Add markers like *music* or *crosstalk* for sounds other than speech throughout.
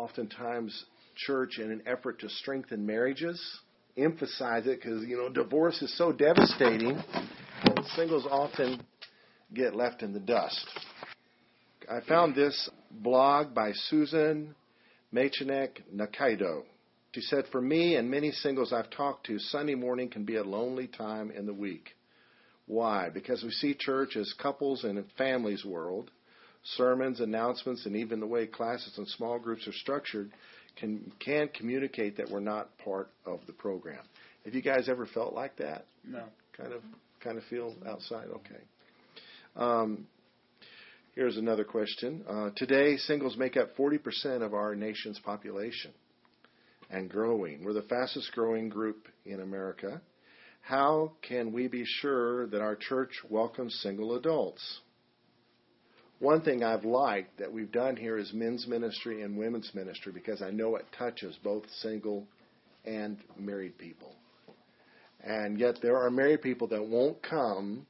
oftentimes church in an effort to strengthen marriages emphasize it because you know divorce is so devastating and singles often get left in the dust. I found this blog by susan machanek nakaido. She said for me and many singles i've talked to sunday morning can be a lonely time in the week. Why? Because we see church as couples and families world sermons announcements and even the way classes and small groups are structured can can communicate that we're not part of the program. Have you guys ever felt like that? No. Kind of kind of feel outside. Okay. Um, here's another question. Uh, today, singles make up 40% of our nation's population and growing. We're the fastest growing group in America. How can we be sure that our church welcomes single adults? One thing I've liked that we've done here is men's ministry and women's ministry because I know it touches both single and married people. And yet there are married people that won't come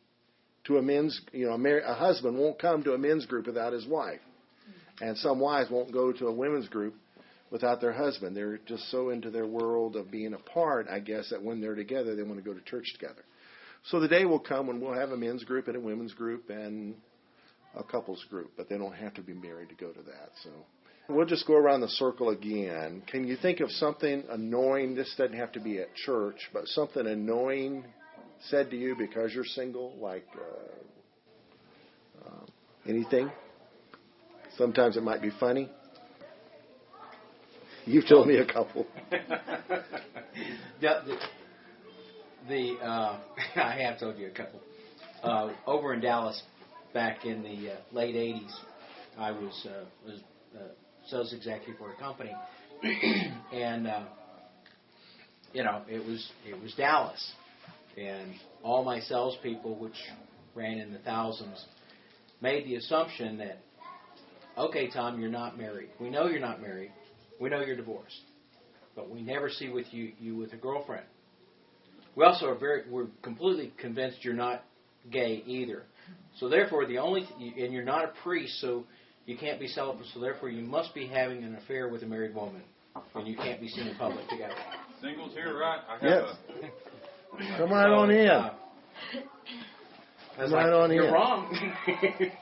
to a men's, you know, a, mar- a husband won't come to a men's group without his wife. And some wives won't go to a women's group without their husband. They're just so into their world of being apart, I guess, that when they're together, they want to go to church together. So the day will come when we'll have a men's group and a women's group, and a couples group, but they don't have to be married to go to that. So we'll just go around the circle again. Can you think of something annoying? This doesn't have to be at church, but something annoying said to you because you're single, like uh, uh, anything? Sometimes it might be funny. You've told me a couple. *laughs* the, the, the uh, *laughs* I have told you a couple. Uh, over in Dallas, back in the uh, late 80s. I was uh, was uh, sales executive for a company, *clears throat* and uh, you know it was it was Dallas, and all my salespeople, which ran in the thousands, made the assumption that, okay, Tom, you're not married. We know you're not married. We know you're divorced, but we never see with you you with a girlfriend. We also are very we're completely convinced you're not gay either. So therefore, the only th- and you're not a priest, so you can't be celibate. So therefore, you must be having an affair with a married woman, and you can't be seen in public together. Singles here, right? I have Yes. a Come right on in. Uh, I Right like, on You're in. wrong. *laughs*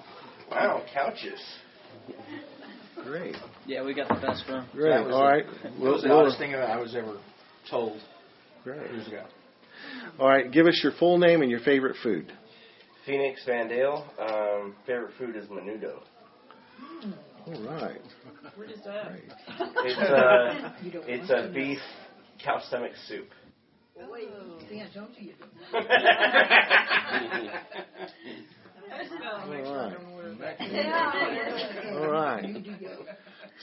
Wow, couches. Great. Yeah, we got the best room. Great. That was All the- right. That We'll- was the we'll- oddest thing I was ever told Great. years ago. All right. Give us your full name and your favorite food. Phoenix Van Dale. Um, favorite food is menudo. All right. What is that? Great. It's uh, *laughs* it's a beef cow stomach soup. See, I told you. All right. *laughs*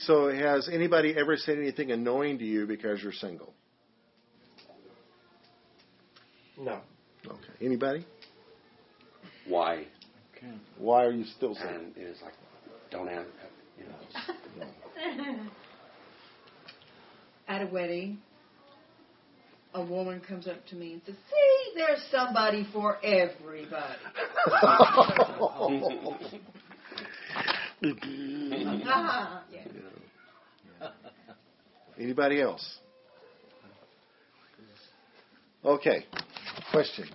So, has anybody ever said anything annoying to you because you're single? No. Okay. Anybody? Why Why are you still single? and it's like don't have you know *laughs* At a wedding, a woman comes up to me and says, "See, there's somebody for everybody." Yeah. *laughs* Anybody else? Okay. Question.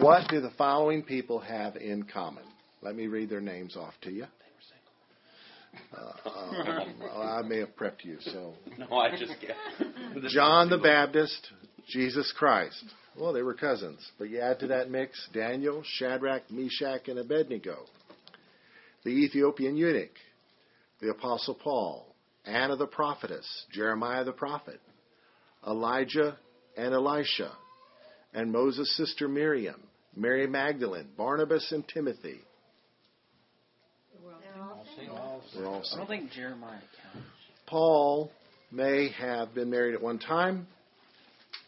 What do the following people have in common? Let me read their names off to you. Uh, um, well, I may have prepped you, so. *laughs* No I just get John the Baptist, Jesus Christ. Well, they were cousins, but you add to that mix Daniel, Shadrach, Meshach, and Abednego, the Ethiopian eunuch, the Apostle Paul, Anna the prophetess, Jeremiah the prophet, Elijah and Elisha, and Moses' sister Miriam, Mary Magdalene, Barnabas, and Timothy. They're all I don't think Jeremiah counts. Paul may have been married at one time.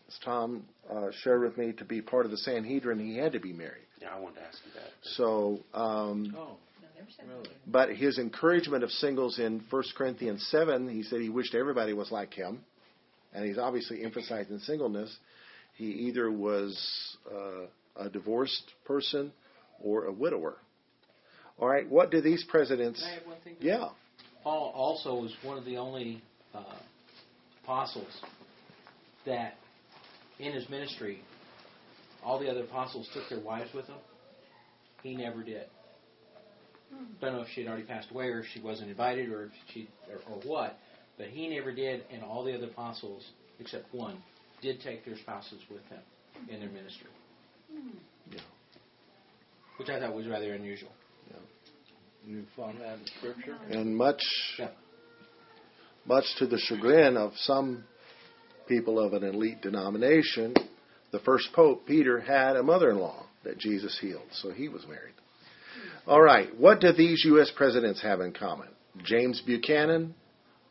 As Tom uh, shared with me, to be part of the Sanhedrin, he had to be married. yeah I wanted to ask you that So, um, Oh, but his encouragement of singles in 1 Corinthians 7, he said he wished everybody was like him. And he's obviously emphasizing singleness. He either was uh, a divorced person or a widower. All right, what do these presidents. Can I have one thing? Yeah. Paul also was one of the only uh, apostles that, in his ministry, all the other apostles took their wives with them. He never did. Don't know if she had already passed away or if she wasn't invited or if she or, or what, but he never did, and all the other apostles, except one, did take their spouses with them in their ministry. Hmm. Yeah. Which I thought was rather unusual. You found that in Scripture? And much, Yeah. much to the chagrin of some people of an elite denomination, the first pope, Peter, had a mother-in-law that Jesus healed, so he was married. All right, what do these U.S. presidents have in common? James Buchanan,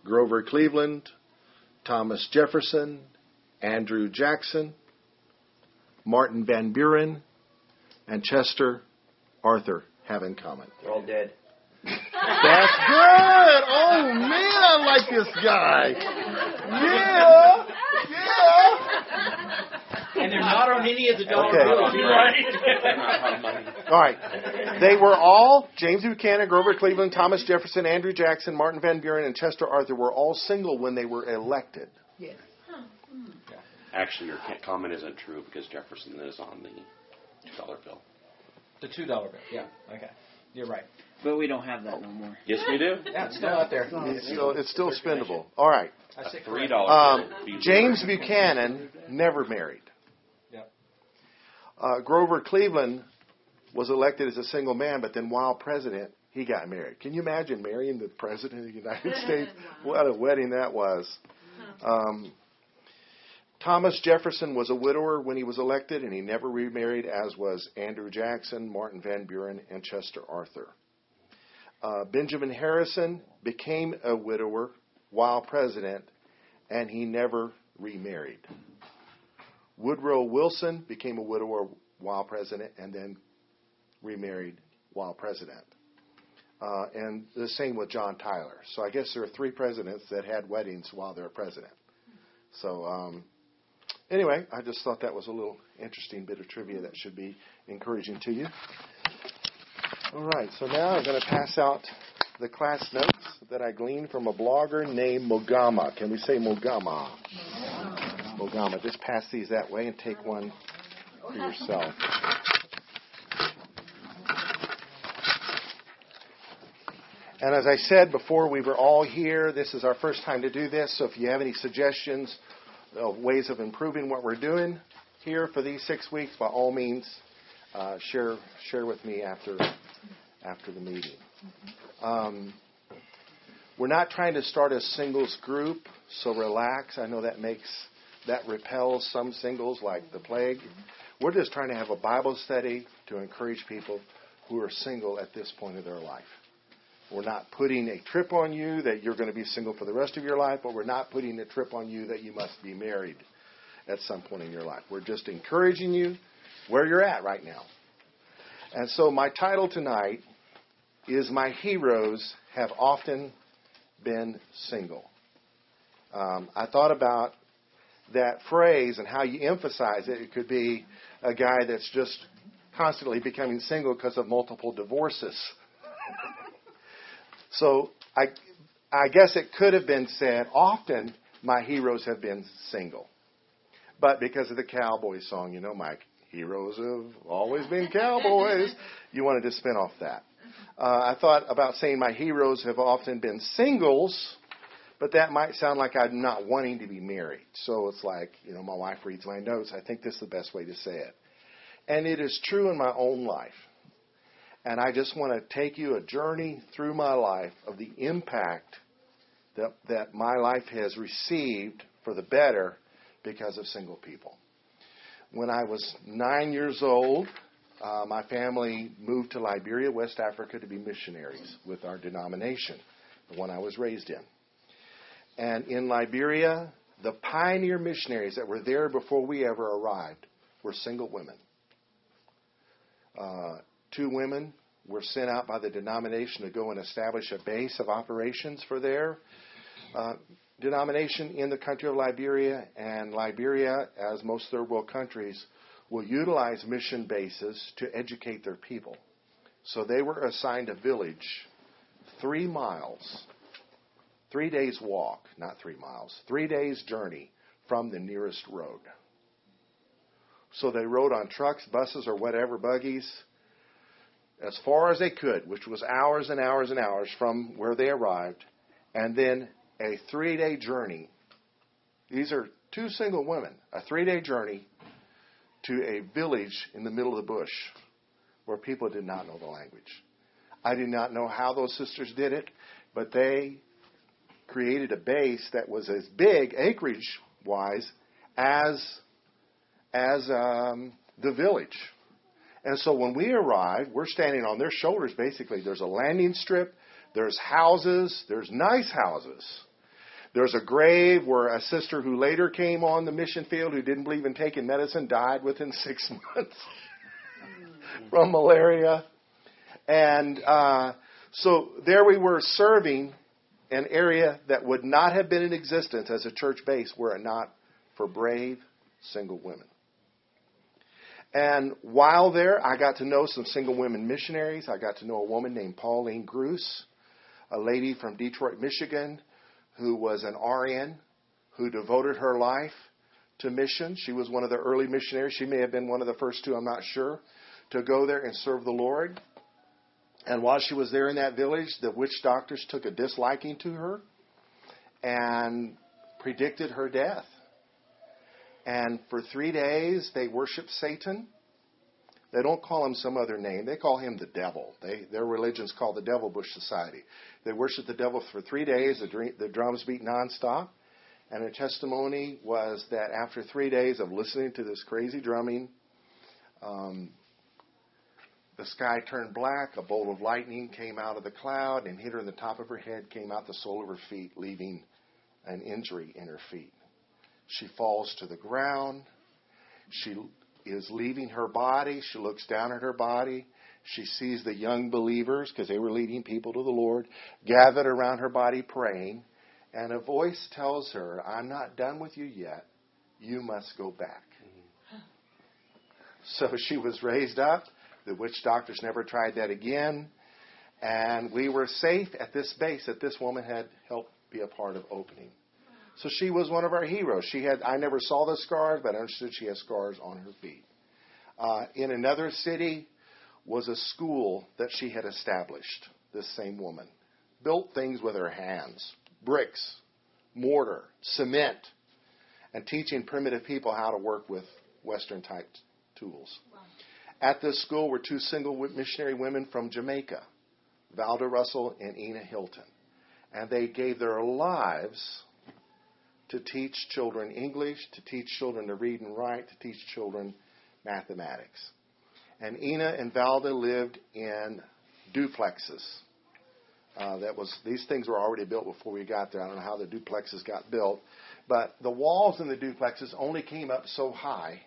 Grover Cleveland, Thomas Jefferson, Andrew Jackson, Martin Van Buren, and Chester Arthur have in common. They're all dead. *laughs* That's good. Oh man, I like this guy. Yeah, yeah. And they're not on any of the dollar Okay. bills. Right. *laughs* All right. They were all James Buchanan, Grover Cleveland, Thomas Jefferson, Andrew Jackson, Martin Van Buren, and Chester Arthur were all single when they were elected. Yes. Hmm. Actually, your comment isn't true because Jefferson is on the two dollar bill. The two dollar bill. Yeah. Okay. You're right. But we don't have that no more. Yes, we do. *laughs* Yeah, it's still out there. It's still, it's still spendable. All right. I A say three correct. dollar Um. James Buchanan never married. Yep. Uh, Grover Cleveland was elected as a single man, but then while president, he got married. Can you imagine marrying the president of the United *laughs* States? What a wedding that was. Um, Thomas Jefferson was a widower when he was elected, and he never remarried, as was Andrew Jackson, Martin Van Buren, and Chester Arthur. Uh, Benjamin Harrison became a widower while president, and he never remarried. Woodrow Wilson became a widower while president and then remarried while president. Uh, and the same with John Tyler. So I guess there are three presidents that had weddings while they're president. So um, anyway, I just thought that was a little interesting bit of trivia that should be encouraging to you. All right, so now I'm going to pass out the class notes that I gleaned from a blogger named Mogama. Can we say Mogama? Mogama. Just pass these that way and take one for yourself. And as I said before, we were all here. This is our first time to do this, so if you have any suggestions of ways of improving what we're doing here for these six weeks, by all means, uh, share share with me after after the meeting. Um, we're not trying to start a singles group, so relax. I know that makes that repels some singles like the plague. We're just trying to have a Bible study to encourage people who are single at this point of their life. We're not putting a trip on you that you're going to be single for the rest of your life, but we're not putting a trip on you that you must be married at some point in your life. We're just encouraging you where you're at right now. And so my title tonight is My Heroes Have Often Been Single. Um, I thought about that phrase and how you emphasize it. It could be a guy that's just constantly becoming single because of multiple divorces. So I, I guess it could have been said, often my heroes have been single. But because of the cowboy song, you know, my heroes have always been *laughs* cowboys, you wanted to spin off that. Uh, I thought about saying my heroes have often been singles, but that might sound like I'm not wanting to be married. So it's like, you know, my wife reads my notes. I think this is the best way to say it. And it is true in my own life. And I just want to take you a journey through my life of the impact that, that my life has received for the better because of single people. When I was nine years old, uh, my family moved to Liberia, West Africa, to be missionaries with our denomination, the one I was raised in. And in Liberia, the pioneer missionaries that were there before we ever arrived were single women. Uh, two women were sent out by the denomination to go and establish a base of operations for their uh, denomination in the country of Liberia. And Liberia, as most third world countries, will utilize mission bases to educate their people. So they were assigned a village three miles three days walk, not three miles, three days journey from the nearest road. So they rode on trucks, buses, or whatever, buggies, as far as they could, which was hours and hours and hours from where they arrived, and then a three day journey. These are two single women, a three day journey to a village in the middle of the bush where people did not know the language. I do not know how those sisters did it, but they created a base that was as big, acreage wise, as, as um, the village. And so when we arrived, we're standing on their shoulders basically. There's a landing strip, there's houses, there's nice houses. There's a grave where a sister who later came on the mission field who didn't believe in taking medicine died within *laughs* six months from malaria. And uh, so there we were serving an area that would not have been in existence as a church base were it not for brave single women. And while there, I got to know some single women missionaries. I got to know a woman named Pauline Gruss, a lady from Detroit, Michigan, who was an RN who devoted her life to mission. She was one of the early missionaries. She may have been one of the first two, I'm not sure, to go there and serve the Lord. And while she was there in that village, the witch doctors took a disliking to her and predicted her death. And for three days, they worshiped Satan. They don't call him some other name. They call him the devil. They, their religion's called the Devil Bush Society. They worshiped the devil for three days. The, dream, the drums beat nonstop. And her testimony was that after three days of listening to this crazy drumming, um, the sky turned black. A bolt of lightning came out of the cloud and hit her in the top of her head, came out the sole of her feet, leaving an injury in her feet. She falls to the ground. She is leaving her body. She looks down at her body. She sees the young believers, because they were leading people to the Lord, gathered around her body praying. And a voice tells her, I'm not done with you yet. You must go back. So she was raised up. The witch doctors never tried that again. And we were safe at this base that this woman had helped be a part of opening. So she was one of our heroes. She had I never saw the scars, but I understood she has scars on her feet. Uh, in another city was a school that she had established. This same woman built things with her hands: bricks, mortar, cement, and teaching primitive people how to work with Western type tools. Wow. At this school were two single missionary women from Jamaica, Valda Russell and Ina Hilton. And they gave their lives to teach children English, to teach children to read and write, to teach children mathematics. And Ina and Valda lived in duplexes. Uh, that was these things were already built before we got there. I don't know how the duplexes got built, but the walls in the duplexes only came up so high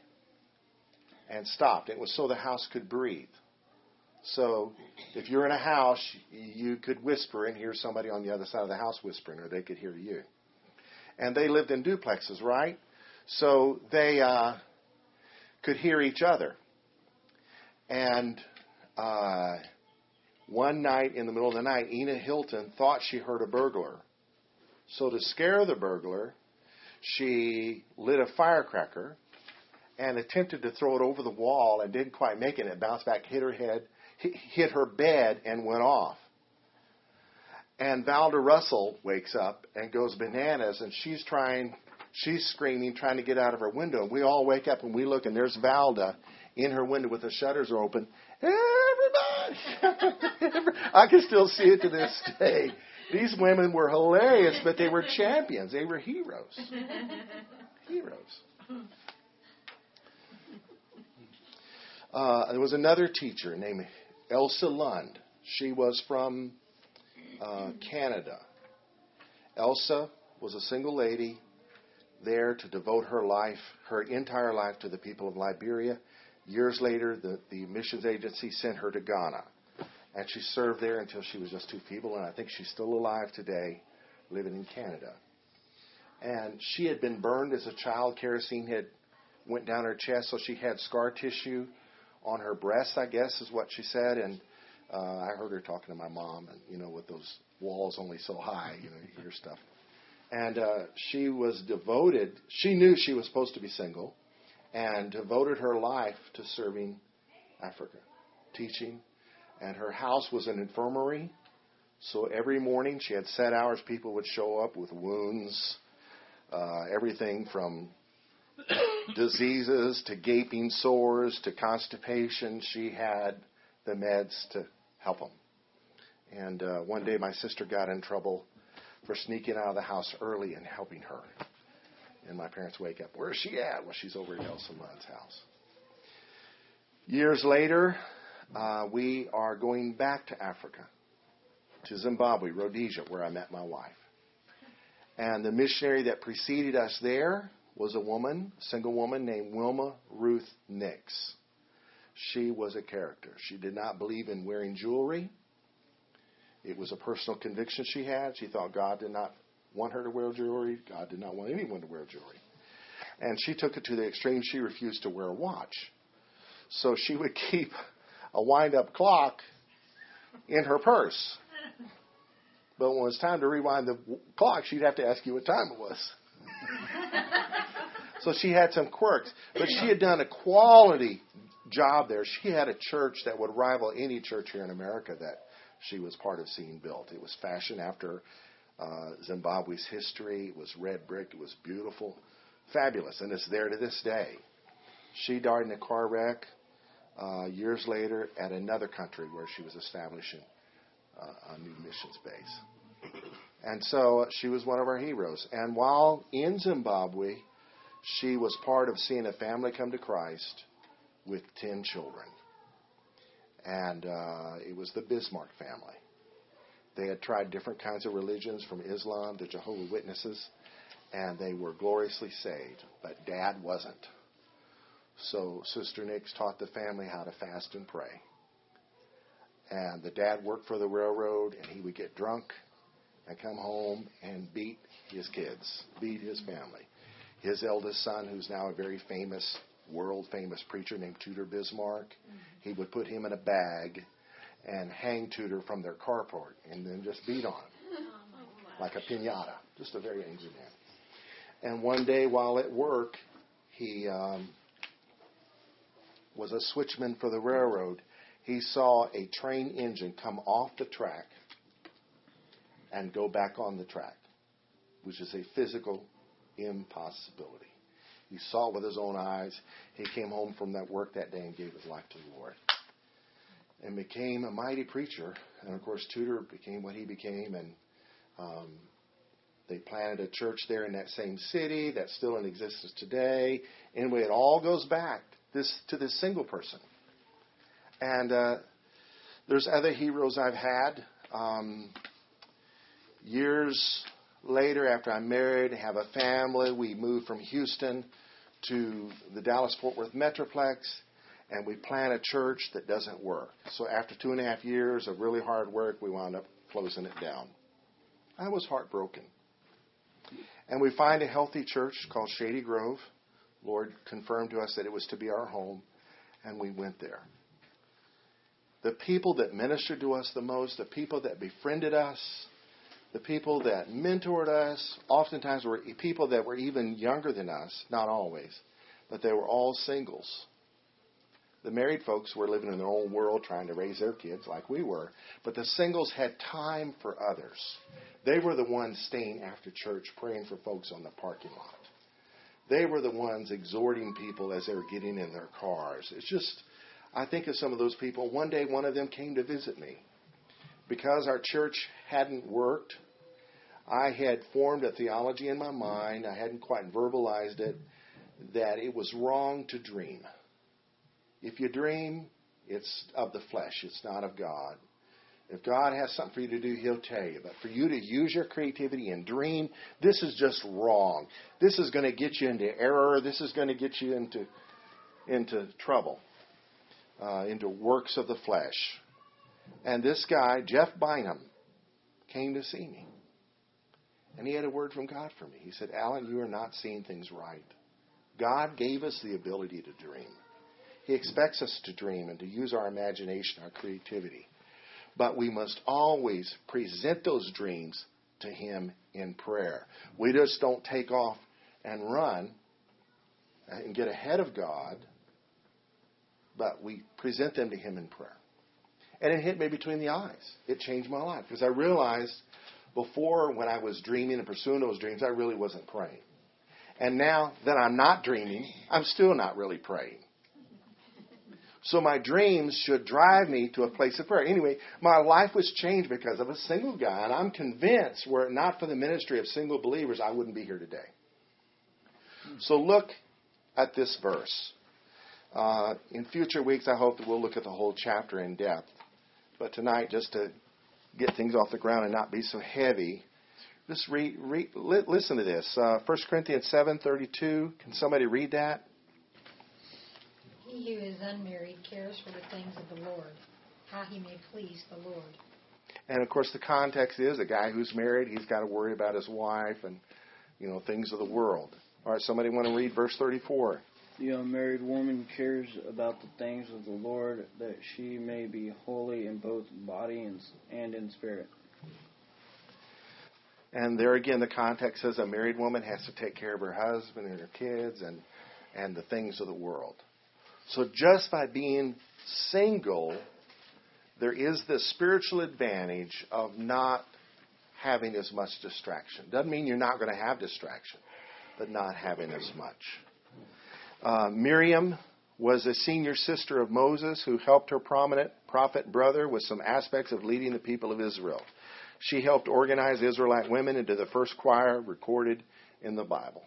and stopped. It was so the house could breathe. So if you're in a house, you could whisper and hear somebody on the other side of the house whispering, or they could hear you. And they lived in duplexes, right? So they uh, could hear each other. And uh, one night in the middle of the night, Ina Hilton thought she heard a burglar. So to scare the burglar, she lit a firecracker and attempted to throw it over the wall and didn't quite make it. It bounced back, hit her head, hit her bed, and went off. And Valda Russell wakes up and goes bananas, and she's trying, she's screaming, trying to get out of her window. And we all wake up and we look, and there's Valda in her window with the shutters open. Everybody! *laughs* I can still see it to this day. These women were hilarious, but they were champions. They were heroes. Heroes. Uh, there was another teacher named Elsa Lund. She was from uh, Canada. Elsa was a single lady there to devote her life, her entire life, to the people of Liberia. Years later, the, the missions agency sent her to Ghana. And she served there until she was just too feeble, and I think she's still alive today, living in Canada. And she had been burned as a child. Kerosene had went down her chest, so she had scar tissue on her breast, I guess is what she said. And uh, I heard her talking to my mom, and you know, with those wall's only so high, you know, you hear *laughs* stuff. And uh, she was devoted. She knew she was supposed to be single, and devoted her life to serving Africa, teaching. And her house was an infirmary, so every morning she had set hours. People would show up with wounds, uh, everything from *coughs* diseases to gaping sores to constipation. She had the meds to help them. And uh, one day my sister got in trouble for sneaking out of the house early and helping her. And my parents wake up. Where is she at? Well, she's over at Elsa Munn's house. Years later, uh, we are going back to Africa, to Zimbabwe, Rhodesia, where I met my wife. And the missionary that preceded us there was a woman, single woman named Wilma Ruth Nix. She was a character. She did not believe in wearing jewelry. It was a personal conviction she had. She thought God did not want her to wear jewelry. God did not want anyone to wear jewelry. And she took it to the extreme. She refused to wear a watch. So she would *laughs* keep a wind up clock in her purse. But when it was time to rewind the clock, she'd have to ask you what time it was. *laughs* so she had some quirks. But she had done a quality job there. She had a church that would rival any church here in America that she was part of seeing built. It was fashioned after uh, Zimbabwe's history. It was red brick. It was beautiful, fabulous, and it's there to this day. She died in a car wreck uh, years later at another country where she was establishing uh, a new missions base. And so she was one of our heroes. And while in Zimbabwe, she was part of seeing a family come to Christ with 10 children and uh, it was the Bismark family. They had tried different kinds of religions, from Islam to Jehovah Witnesses, and they were gloriously saved. But Dad wasn't. So Sister Nix taught the family how to fast and pray. And the dad worked for the railroad, and he would get drunk and come home and beat his kids, beat his family. His eldest son, who's now a very famous world famous preacher named Tudor Bismark. He would put him in a bag and hang Tudor from their carport and then just beat on him like a pinata. Just a very angry man. And one day while at work, he um, was a switchman for the railroad. He saw a train engine come off the track and go back on the track, which is a physical impossibility. He saw it with his own eyes. He came home from that work that day and gave his life to the Lord. And became a mighty preacher. And of course, Tudor became what he became. And um, they planted a church there in that same city that's still in existence today. Anyway, it all goes back this to this single person. And uh, there's other heroes I've had. Um, years later, after I'm married, and have a family, we moved from Houston to the Dallas Fort Worth Metroplex, and we plant a church that doesn't work. So after two and a half years of really hard work, we wound up closing it down. I was heartbroken. And we find a healthy church called Shady Grove. Lord confirmed to us that it was to be our home, and we went there. The people that ministered to us the most, the people that befriended us, the people that mentored us oftentimes were people that were even younger than us, not always, but they were all singles. The married folks were living in their own world trying to raise their kids like we were, but the singles had time for others. They were the ones staying after church praying for folks on the parking lot. They were the ones exhorting people as they were getting in their cars. It's just, I think of some of those people. One day, one of them came to visit me. Because our church hadn't worked, I had formed a theology in my mind, I hadn't quite verbalized it, that it was wrong to dream. If you dream, it's of the flesh, it's not of God. If God has something for you to do, He'll tell you. But for you to use your creativity and dream, this is just wrong. This is going to get you into error. This is going to get you into into trouble, uh, into works of the flesh. And this guy, Jeff Bynum, came to see me. And he had a word from God for me. He said, Alan, you are not seeing things right. God gave us the ability to dream. He expects us to dream and to use our imagination, our creativity. But we must always present those dreams to Him in prayer. We just don't take off and run and get ahead of God, but we present them to Him in prayer. And it hit me between the eyes. It changed my life because I realized before when I was dreaming and pursuing those dreams, I really wasn't praying. And now that I'm not dreaming, I'm still not really praying. So my dreams should drive me to a place of prayer. Anyway, my life was changed because of a single guy, and I'm convinced were it not for the ministry of single believers, I wouldn't be here today. So look at this verse. Uh, in future weeks, I hope that we'll look at the whole chapter in depth. But tonight, just to get things off the ground and not be so heavy, just read, read li- listen to this. Uh, 1 Corinthians 7.32. Can somebody read that? He who is unmarried cares for the things of the Lord, how he may please the Lord. And of course, the context is a guy who's married, he's got to worry about his wife and, you know, things of the world. All right, somebody want to read verse 34? The unmarried woman cares about the things of the Lord, that she may be holy in both body and, and in spirit. And there again, the context says a married woman has to take care of her husband and her kids and, and the things of the world. So just by being single, there is the spiritual advantage of not having as much distraction. Doesn't mean you're not going to have distraction, but not having as much. Uh, Miriam was a senior sister of Moses who helped her prominent prophet brother with some aspects of leading the people of Israel. She helped organize Israelite women into the first choir recorded in the Bible.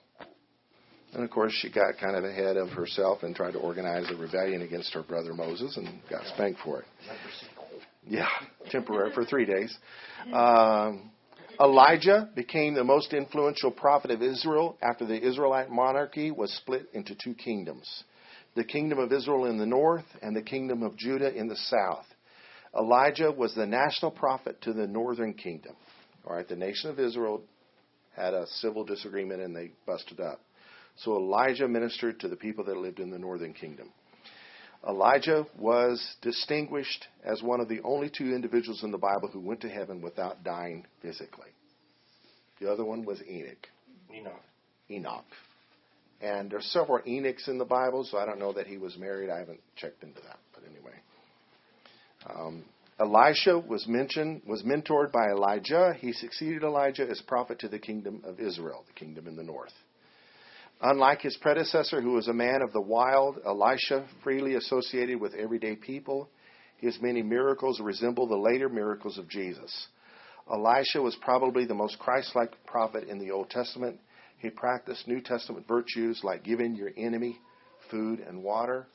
And of course, she got kind of ahead of herself and tried to organize a rebellion against her brother Moses and got spanked for it. Yeah, temporary for three days. Um, Elijah became the most influential prophet of Israel after the Israelite monarchy was split into two kingdoms the kingdom of Israel in the north and the kingdom of Judah in the south. Elijah was the national prophet to the northern kingdom. All right, the nation of Israel had a civil disagreement and they busted up. So Elijah ministered to the people that lived in the northern kingdom. Elijah was distinguished as one of the only two individuals in the Bible who went to heaven without dying physically. The other one was Enoch. Enoch. Enoch. And there's several Enochs in the Bible, so I don't know that he was married. I haven't checked into that, but anyway. Um, Elisha was mentioned, was mentored by Elijah. He succeeded Elijah as prophet to the kingdom of Israel, the kingdom in the north. Unlike his predecessor, who was a man of the wild, Elisha freely associated with everyday people. His many miracles resemble the later miracles of Jesus. Elisha was probably the most Christ like prophet in the Old Testament. He practiced New Testament virtues like giving your enemy food and water.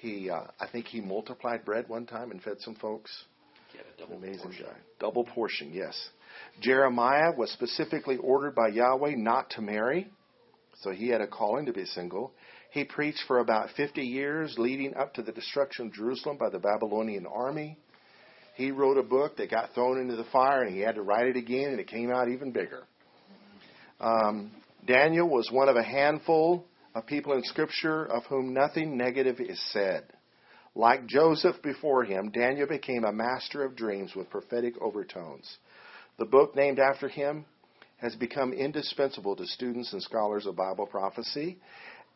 He, uh, I think he multiplied bread one time and fed some folks. Double Amazing portion. guy. Double portion, yes. Jeremiah was specifically ordered by Yahweh not to marry, so he had a calling to be single. He preached for about 50 years, leading up to the destruction of Jerusalem by the Babylonian army. He wrote a book that got thrown into the fire, and he had to write it again, and it came out even bigger. Um, Daniel was one of a handful of people in Scripture of whom nothing negative is said. Like Joseph before him, Daniel became a master of dreams with prophetic overtones. The book named after him has become indispensable to students and scholars of Bible prophecy.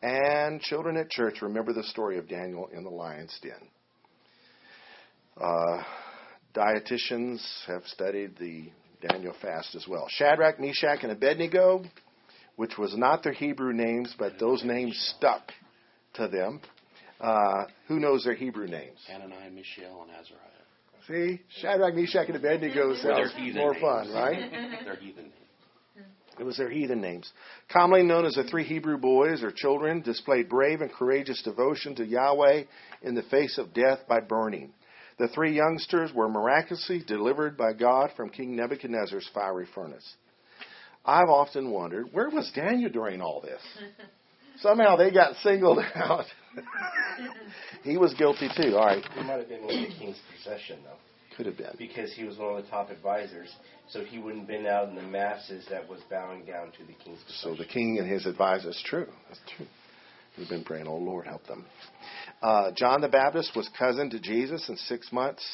And children at church remember the story of Daniel in the lion's den. Uh, dietitians have studied the Daniel fast as well. Shadrach, Meshach, and Abednego, which was not their Hebrew names, but those names stuck to them. Uh, who knows their Hebrew names? Hananiah, Mishael, and Azariah. See, Shadrach, Meshach, and Abednego With their sounds more names. fun, right? *laughs* Their heathen names. It was their heathen names. Commonly known as the three Hebrew boys or children, displayed brave and courageous devotion to Yahweh in the face of death by burning. The three youngsters were miraculously delivered by God from King Nebuchadnezzar's fiery furnace. I've often wondered, where was Daniel during all this? *laughs* Somehow they got singled out. *laughs* he was guilty too. All right, He might have been in the king's possession, though, could have been. because he was one of the top advisors. So he wouldn't have been out in the masses that was bowing down to the king's So the king and his advisors, true. That's true. We've been praying, oh Lord, help them. Uh, John the Baptist was cousin to Jesus and six months.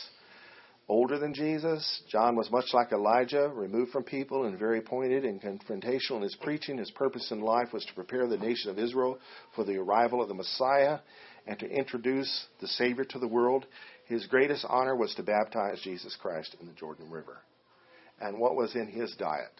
older than Jesus. John was much like Elijah, removed from people and very pointed and confrontational in his preaching. His purpose in life was to prepare the nation of Israel for the arrival of the Messiah and to introduce the Savior to the world. His greatest honor was to baptize Jesus Christ in the Jordan River. And what was in his diet?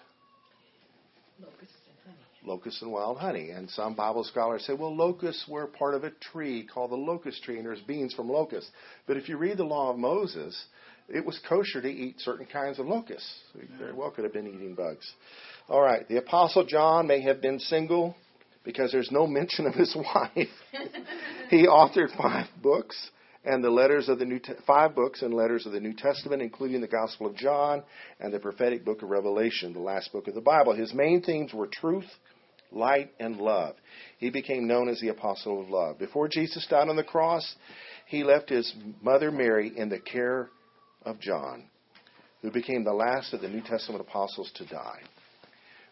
Locusts and honey. locusts and wild honey. And some Bible scholars say, well, locusts were part of a tree called the locust tree, and there's beans from locusts. But if you read the law of Moses, it was kosher to eat certain kinds of locusts. He very well could have been eating bugs. All right, the Apostle John may have been single because there's no mention of his *laughs* wife. he authored five books and the letters of the New Te- five books and letters of the New Testament, including the Gospel of John and the prophetic book of Revelation, the last book of the Bible. His main themes were truth, light, and love. He became known as the Apostle of Love. Before Jesus died on the cross, he left his mother Mary in the care of John, who became the last of the New Testament apostles to die.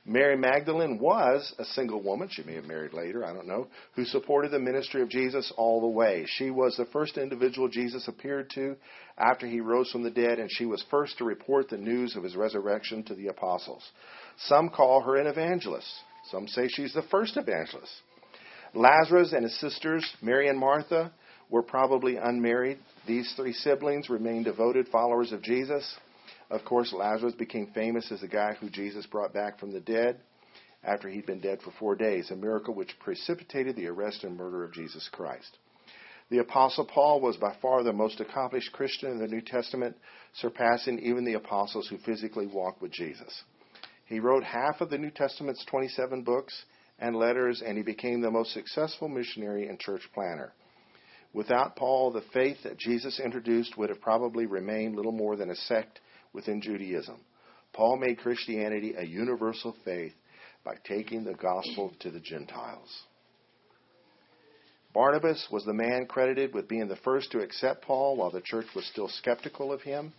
Mary Magdalene was a single woman, she may have married later, I don't know, who supported the ministry of Jesus all the way. She was the first individual Jesus appeared to after he rose from the dead, and she was first to report the news of his resurrection to the apostles. Some call her an evangelist. Some say she's the first evangelist. Lazarus and his sisters, Mary and Martha, were probably unmarried. These three siblings remained devoted followers of Jesus. Of course, Lazarus became famous as the guy who Jesus brought back from the dead after he'd been dead for four days, a miracle which precipitated the arrest and murder of Jesus Christ. The Apostle Paul was by far the most accomplished Christian in the New Testament, surpassing even the apostles who physically walked with Jesus. He wrote half of the New Testament's 27 books and letters, and he became the most successful missionary and church planner. Without Paul, the faith that Jesus introduced would have probably remained little more than a sect within Judaism. Paul made Christianity a universal faith by taking the gospel to the Gentiles. Barnabas was the man credited with being the first to accept Paul while the church was still skeptical of him,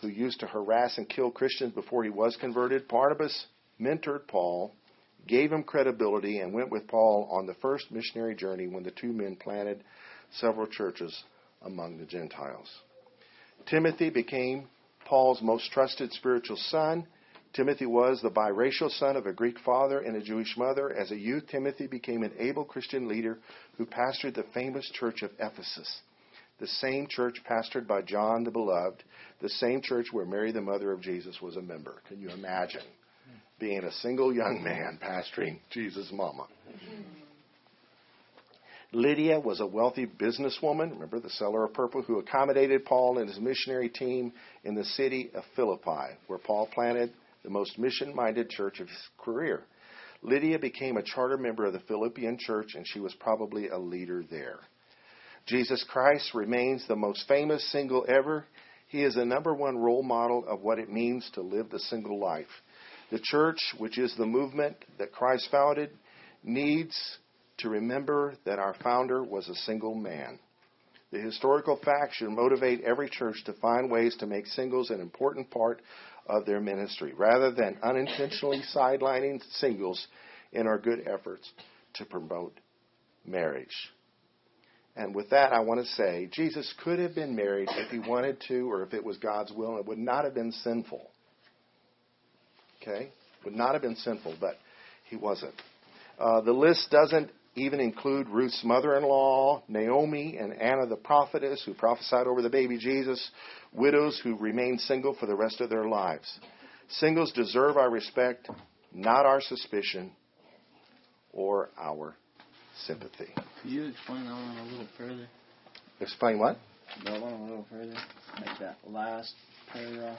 who used to harass and kill Christians before he was converted. Barnabas mentored Paul, gave him credibility, and went with Paul on the first missionary journey when the two men planted several churches among the Gentiles. Timothy became Paul's most trusted spiritual son. Timothy was the biracial son of a Greek father and a Jewish mother. As a youth, Timothy became an able Christian leader who pastored the famous church of Ephesus, the same church pastored by John the Beloved, the same church where Mary, the mother of Jesus, was a member. Can you imagine being a single young man pastoring Jesus' mama? Lydia was a wealthy businesswoman, remember the seller of purple, who accommodated Paul and his missionary team in the city of Philippi, where Paul planted the most mission minded church of his career. Lydia became a charter member of the Philippian church, and she was probably a leader there. Jesus Christ remains the most famous single ever. He is the number one role model of what it means to live the single life. The church, which is the movement that Christ founded, needs to remember that our founder was a single man. The historical fact should motivate every church to find ways to make singles an important part of their ministry, rather than unintentionally sidelining singles in our good efforts to promote marriage. And with that, I want to say Jesus could have been married if he wanted to, or if it was God's will, and it would not have been sinful. Okay? Would not have been sinful, but he wasn't. Uh, the list doesn't even include Ruth's mother in law, Naomi, and Anna the prophetess, who prophesied over the baby Jesus, widows who remained single for the rest of their lives. Singles deserve our respect, not our suspicion or our sympathy. Could you explain that one a little further? Explain what? That one a little further? Like that last paragraph.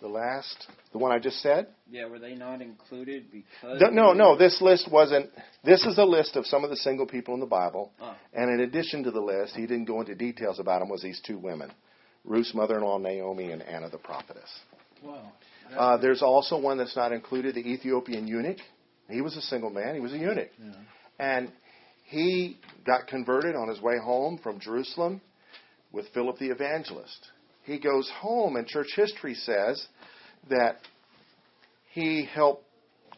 The last, the one I just said? Yeah, were they not included because? No, no, no, this list wasn't. This is a list of some of the single people in the Bible. Oh. And in addition to the list, he didn't go into details about them, was these two women Ruth's mother in law, Naomi, and Anna the prophetess. Wow. Uh, there's also one that's not included the Ethiopian eunuch. He was a single man, he was a eunuch. Yeah. And he got converted on his way home from Jerusalem with Philip the evangelist. He goes home, and church history says that he helped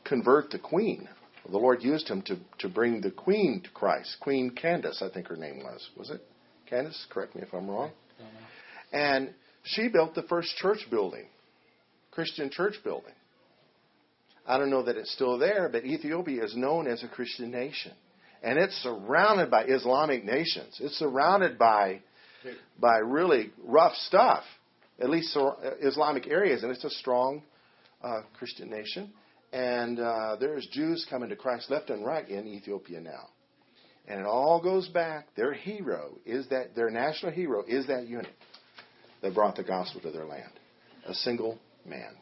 convert the queen. The Lord used him to, to bring the queen to Christ. Queen Candace, I think her name was. Was it? Candace? Correct me if I'm wrong. And She built the first church building, Christian church building. I don't know that it's still there, but Ethiopia is known as a Christian nation. And it's surrounded by Islamic nations. It's surrounded by by really rough stuff, at least Islamic areas, and it's a strong uh, Christian nation. And uh, there's Jews coming to Christ left and right in Ethiopia now. And it all goes back. Their hero is that their national hero is that eunuch that brought the gospel to their land, a single man.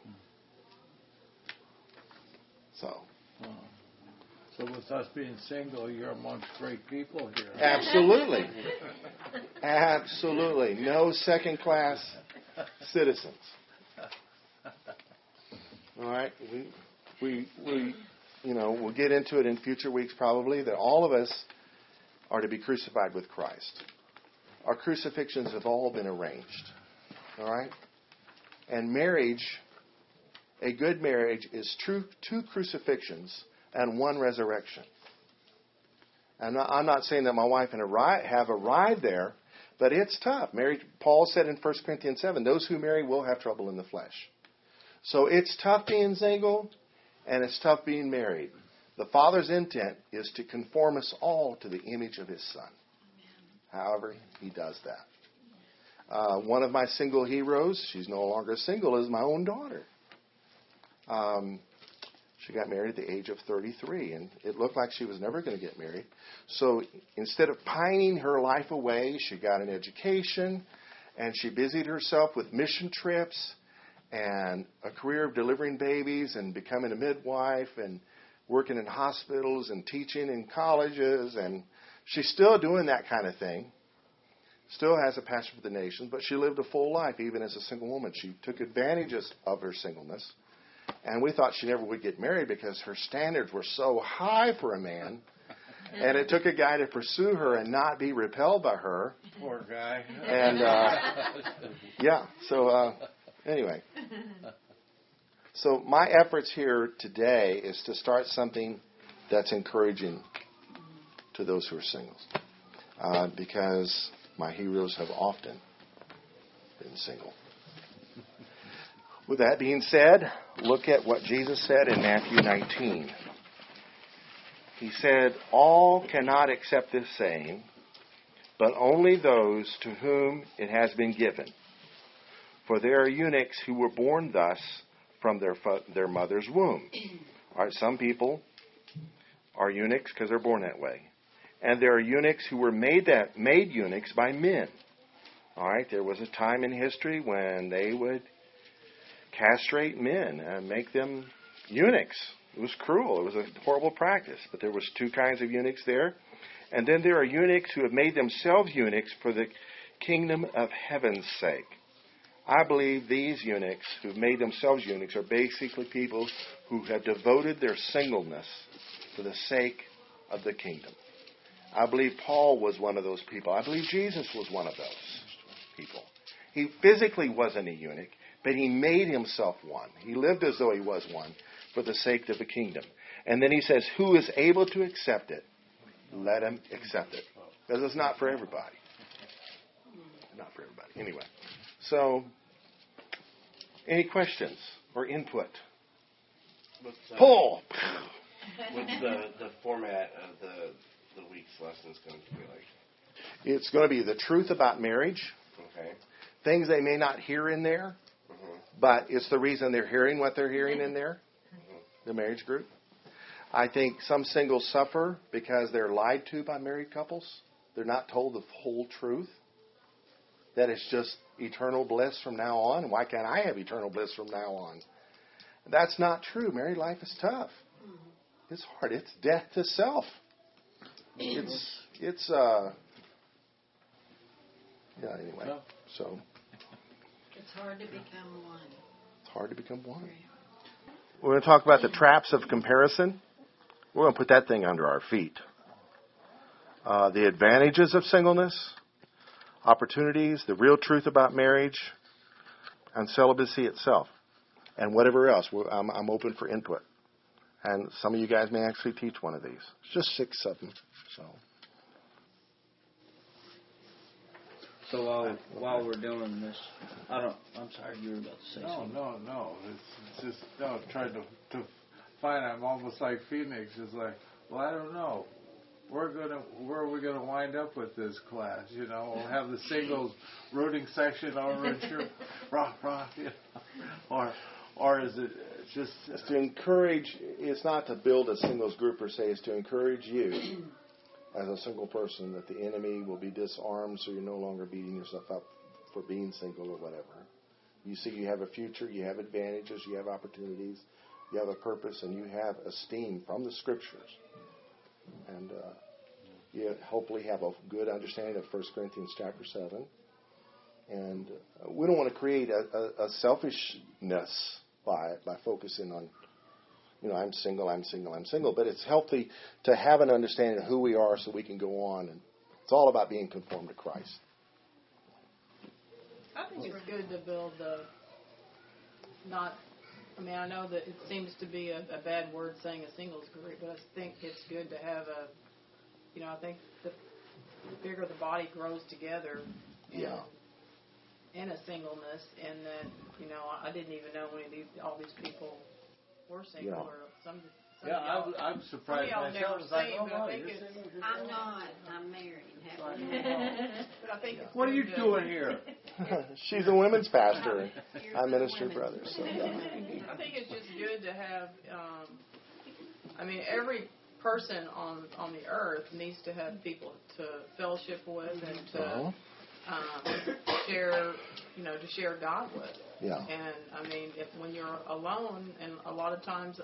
So, So with us being single, you're amongst great people here. absolutely, *laughs* absolutely, no second class citizens. All right, we, we, we, you know, we'll get into it in future weeks probably that all of us are to be crucified with Christ. Our crucifixions have all been arranged. All right? And marriage, a good marriage, is true, two crucifixions and one resurrection. Not, I'm not saying that my wife and I have arrived there, but it's tough. Marriage, Paul said in 1 Corinthians 7, those who marry will have trouble in the flesh. So it's tough being single, and it's tough being married. The Father's intent is to conform us all to the image of His Son. However, He does that. Uh, one of my single heroes, she's no longer single, is my own daughter. Um, she got married at the age of 33, and it looked like she was never going to get married. So instead of pining her life away, she got an education, and she busied herself with mission trips and a career of delivering babies and becoming a midwife and working in hospitals and teaching in colleges. And she's still doing that kind of thing. Still has a passion for the nation, but she lived a full life even as a single woman. She took advantages of her singleness. And we thought she never would get married because her standards were so high for a man. And it took a guy to pursue her and not be repelled by her. Poor guy. And uh, yeah, so uh, anyway. So my efforts here today is to start something that's encouraging to those who are singles, uh, because my heroes have often been single. With that being said, look at what Jesus said in Matthew 19. He said, All cannot accept this saying, but only those to whom it has been given. For there are eunuchs who were born thus from their, their mother's womb. All right, some people are eunuchs because they're born that way. And there are eunuchs who were made that made eunuchs by men. All right, there was a time in history when they would castrate men and make them eunuchs. It was cruel. It was a horrible practice. But there was two kinds of eunuchs there. And then there are eunuchs who have made themselves eunuchs for the kingdom of heaven's sake. I believe these eunuchs who've made themselves eunuchs are basically people who have devoted their singleness for the sake of the kingdom. I believe Paul was one of those people. I believe Jesus was one of those people. He physically wasn't a eunuch, but he made himself one. He lived as though he was one for the sake of the kingdom. And then he says, Who is able to accept it? Let him accept it. Because it's not for everybody. Not for everybody. Anyway. So, any questions or input? What's, uh, Pull! what's the, the format of the the week's lessons going to be like? It's going to be the truth about marriage, Okay. things they may not hear in there, hmm but it's the reason they're hearing what they're hearing in there, the marriage group. I think some singles suffer because they're lied to by married couples. They're not told the whole truth. That it's just eternal bliss from now on. Why can't I have eternal bliss from now on? That's not true. Married life is tough. It's hard. It's death to self. It's it's uh yeah. Anyway, so hard to become one. it's hard to become one. We're going to talk about the traps of comparison. We're going to put that thing under our feet. Uh, the advantages of singleness, opportunities, the real truth about marriage, and celibacy itself, and whatever else. We're, I'm, I'm open for input. And some of you guys may actually teach one of these. It's just six of them. So So while while we're doing this, I don't. I'm sorry, you were about to say No, something. no, no. It's, it's just no trying to to find. I'm almost like Phoenix. It's like, well, I don't know. We're gonna where are we gonna wind up with this class? You know, we'll have the singles rooting section over at your rock rock, you know, or or is it just It's to encourage, it's not to build a singles group per se, it's to encourage you *clears throat* as a single person that the enemy will be disarmed so you're no longer beating yourself up for being single or whatever. You see, you have a future, you have advantages, you have opportunities, you have a purpose, and you have esteem from the scriptures. And uh, you hopefully have a good understanding of 1 Corinthians chapter 7. And uh, we don't want to create a, a, a selfishness by it, by focusing on, you know, I'm single, I'm single, I'm single. But it's healthy to have an understanding of who we are so we can go on. And it's all about being conformed to Christ. I think it's good to build the, not, I mean, I know that it seems to be a, a bad word saying a singles group, but I think it's good to have a, you know, I think the bigger the body grows together in, Yeah. in a singleness, and that, you know, I didn't even know any of these, all these people were single, Yeah. or some, some yeah? I'm I'm surprised myself. never like, oh no, you're single. I'm not. I'm married and It's But I think it's What are you good doing here? *laughs* She's a women's pastor. and Here's I minister women's brothers. So. I think it's just good to have. Um, I mean, every person on on the earth needs to have people to fellowship with and to Uh-huh. um, share, you know, to share God with. Yeah. And I mean, if when you're alone, and a lot of times,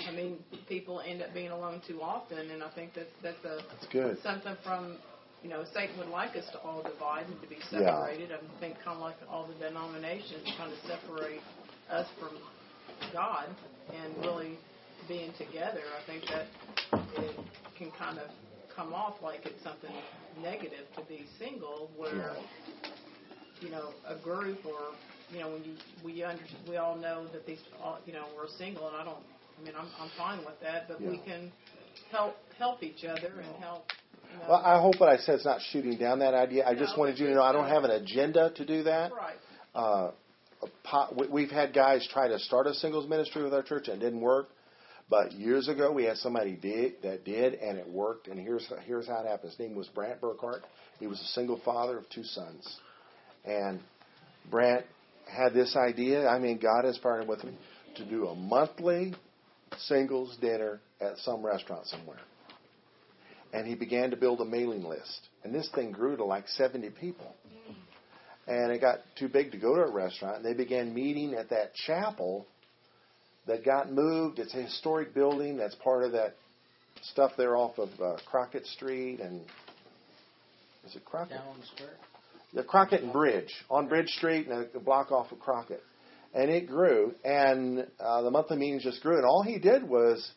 I mean, people end up being alone too often, and I think that's that's a That's good. something from. You know, Satan would like us to all divide and to be separated. Yeah. I think kind of like all the denominations kind of separate us from God and really being together, I think that it can kind of come off like it's something negative to be single, where you know a group or you know when you we under we all know that these all you know we're single, and I don't. I mean, I'm I'm fine with that, but we can help help each other and help. You know, Well, I hope what I said is not shooting down that idea. I just wanted you to know I don't have an agenda to do that. right. Uh, a po- we- we've had guys try to start a singles ministry with our church and it didn't work. But years ago, we had somebody did, that did, and it worked. And here's here's how it happened. His name was Brant Burkhart. He was a single father of two sons, and Brant had this idea. I mean, God inspired him with him to do a monthly singles dinner at some restaurant somewhere. And he began to build a mailing list, and this thing grew to like 70 people and it got too big to go to a restaurant. And they began meeting at that chapel that got moved. It's a historic building that's part of that stuff there off of uh, Crockett Street and is it Crockett? Down square. The Crockett and Bridge on Bridge Street and a block off of Crockett, and it grew. And uh, the monthly meetings just grew. And all he did was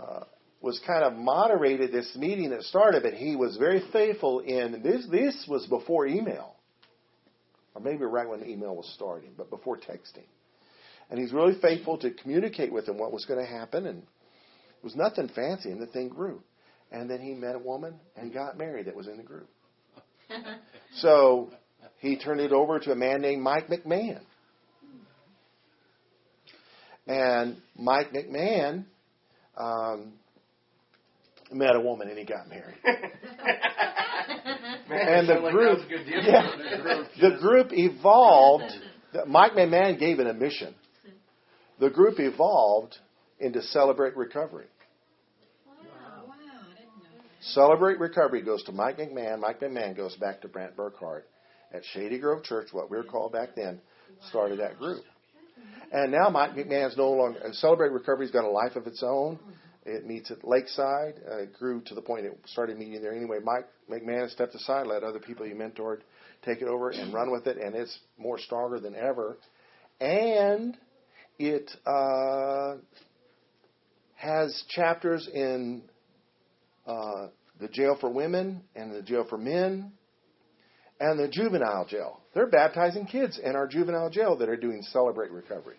uh, was kind of moderated this meeting that started, but he was very faithful in this. This was before email, or maybe right when email was starting, but before texting. And he's really faithful to communicate with them what was going to happen, and it was nothing fancy, and the thing grew. And then he met a woman and got married that was in the group. So he turned it over to a man named Mike McMahon. And Mike McMahon um, met a woman and he got married. *laughs* and the like group, that was a good deal *laughs* yeah, the group. the group evolved. Mike McMahon gave it a mission. The group evolved into Celebrate Recovery. Wow, wow, I didn't know that. Celebrate Recovery goes to Mike McMahon. Mike McMahon goes back to Brant Burkhart at Shady Grove Church, what we were called back then, started that group. And now Mike McMahon's no longer, Celebrate Recovery's got a life of its own. It meets at Lakeside. Uh, it grew to the point it started meeting there anyway. Mike McMahon stepped aside, let other people he mentored take it over and run with it, and it's more stronger than ever. And it uh, has chapters in uh, the jail for women and the jail for men and the juvenile jail. They're baptizing kids in our juvenile jail that are doing Celebrate Recovery.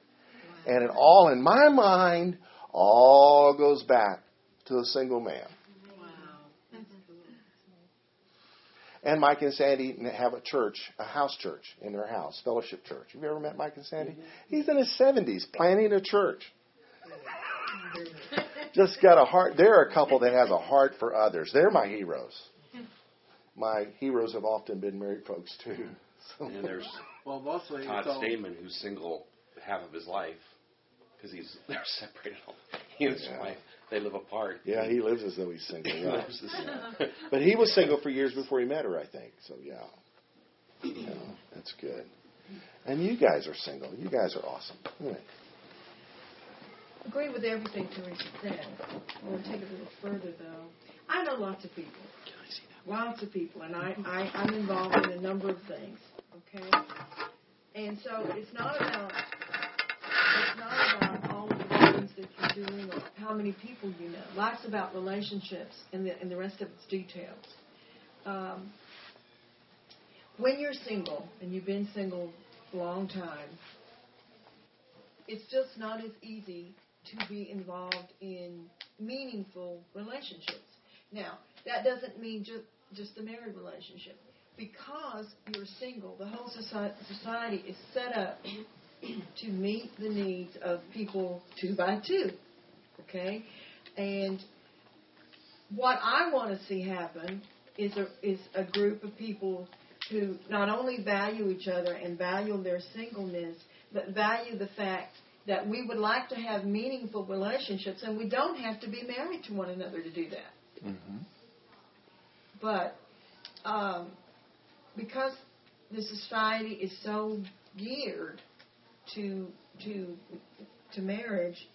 And it all, in my mind, all goes back to a single man. Wow. And Mike and Sandy have a church, a house church in their house, fellowship church. Have you ever met Mike and Sandy? He's in his 70s planning a church. Just got a heart. They're a couple that has a heart for others. They're my heroes. *laughs* My heroes have often been married folks too. *laughs* So. And there's Well, mostly Todd it's all, Stamen, who's single half of his life because he's *laughs* they're separated. He and his Yeah. wife they live apart. Yeah, he lives as though he's single. He Yeah. lives as- But he was single for years before he met her, I think. So yeah, yeah, that's good. And you guys are single. You guys are awesome. Anyway. Agree with everything Teresa said. I want to take it a little further, though. I know lots of people. Lots of people, and I, I, I'm involved in a number of things, okay? And so it's not about it's not about all of the things that you're doing or how many people you know. Life's about relationships, and the, and the rest of it's details. Um, when you're single, and you've been single a long time, it's just not as easy to be involved in meaningful relationships. Now, that doesn't mean just just a married relationship. Because you're single, the whole society, society is set up *clears throat* to meet the needs of people two by two. Okay? And what I want to see happen is a is a group of people who not only value each other and value their singleness, but value the fact that we would like to have meaningful relationships and we don't have to be married to one another to do that. Mm-hmm. But um, because the society is so geared to to to marriage,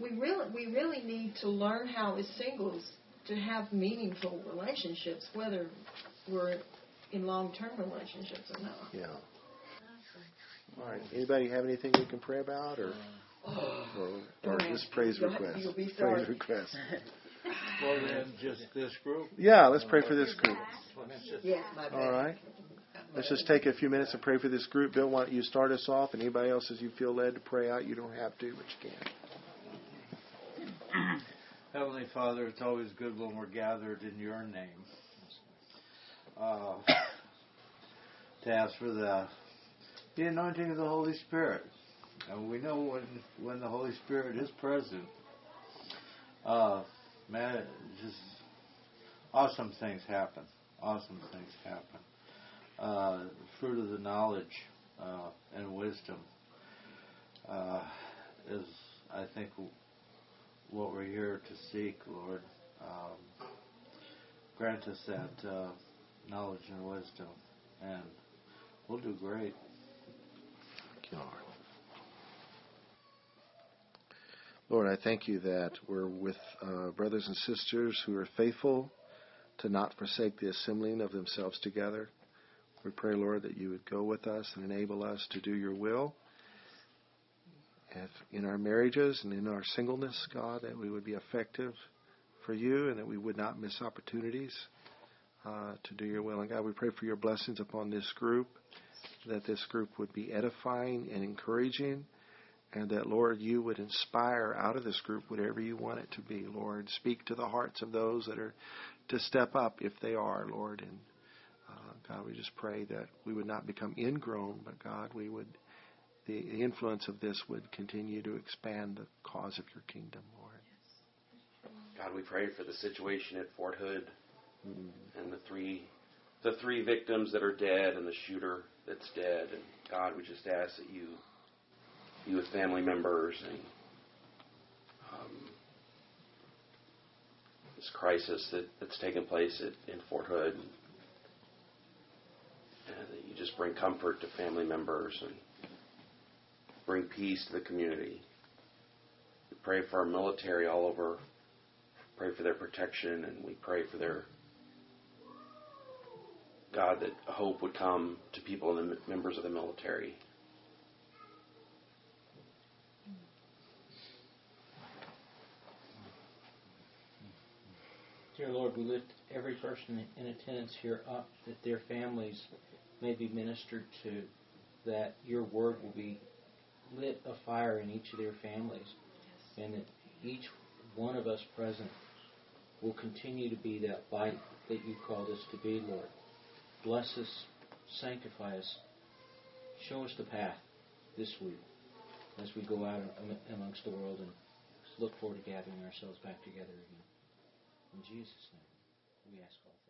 we really we really need to learn how as singles to have meaningful relationships, whether we're in long term relationships or not. Yeah. All right. Anybody have anything we can pray about, or or, or just praise You'll- requests? you'll be praise request. requests. *laughs* well, then just this group. Yeah, let's pray for this group. Yes, my bad. All right. Let's just take a few minutes and pray for this group. Bill, why don't you start us off? And anybody else, as you feel led to pray out, you don't have to, but you can. *clears throat* Heavenly Father, it's always good when we're gathered in your name. Uh, *coughs* to ask for the the anointing of the Holy Spirit. And we know when when the Holy Spirit is present, uh, man, just awesome things happen. Awesome things happen. Uh, fruit of the knowledge uh, and wisdom uh, is, I think, what we're here to seek, Lord. Um, grant us that uh, knowledge and wisdom, and we'll do great. Lord, I thank you that we're with uh, brothers and sisters who are faithful to not forsake the assembling of themselves together. We pray, Lord, that you would go with us and enable us to do your will. If in our marriages and in our singleness, God, that we would be effective for you and that we would not miss opportunities uh, to do your will. And God, we pray for your blessings upon this group, that this group would be edifying and encouraging, and that, Lord, you would inspire out of this group whatever you want it to be, Lord. Speak to the hearts of those that are to step up if they are, Lord. And uh, God, we just pray that we would not become ingrown, but God, we would, the, the influence of this would continue to expand the cause of your kingdom, Lord. God, we pray for the situation at Fort Hood Mm. and the three the three victims that are dead and the shooter that's dead. And God, we just ask that you be with family members and um, this crisis that, that's taken place at, in Fort Hood. And that you just bring comfort to family members and bring peace to the community. We pray for our military all over. Pray for their protection and we pray for their God, that hope would come to people and the members of the military. Dear Lord, we lift every person in attendance here up that their families may be ministered to, that your word will be lit a fire in each of their families, and that each one of us present will continue to be that light that you called us to be, Lord. Bless us, sanctify us, show us the path this week as we go out amongst the world and look forward to gathering ourselves back together again. In Jesus' name, we ask all.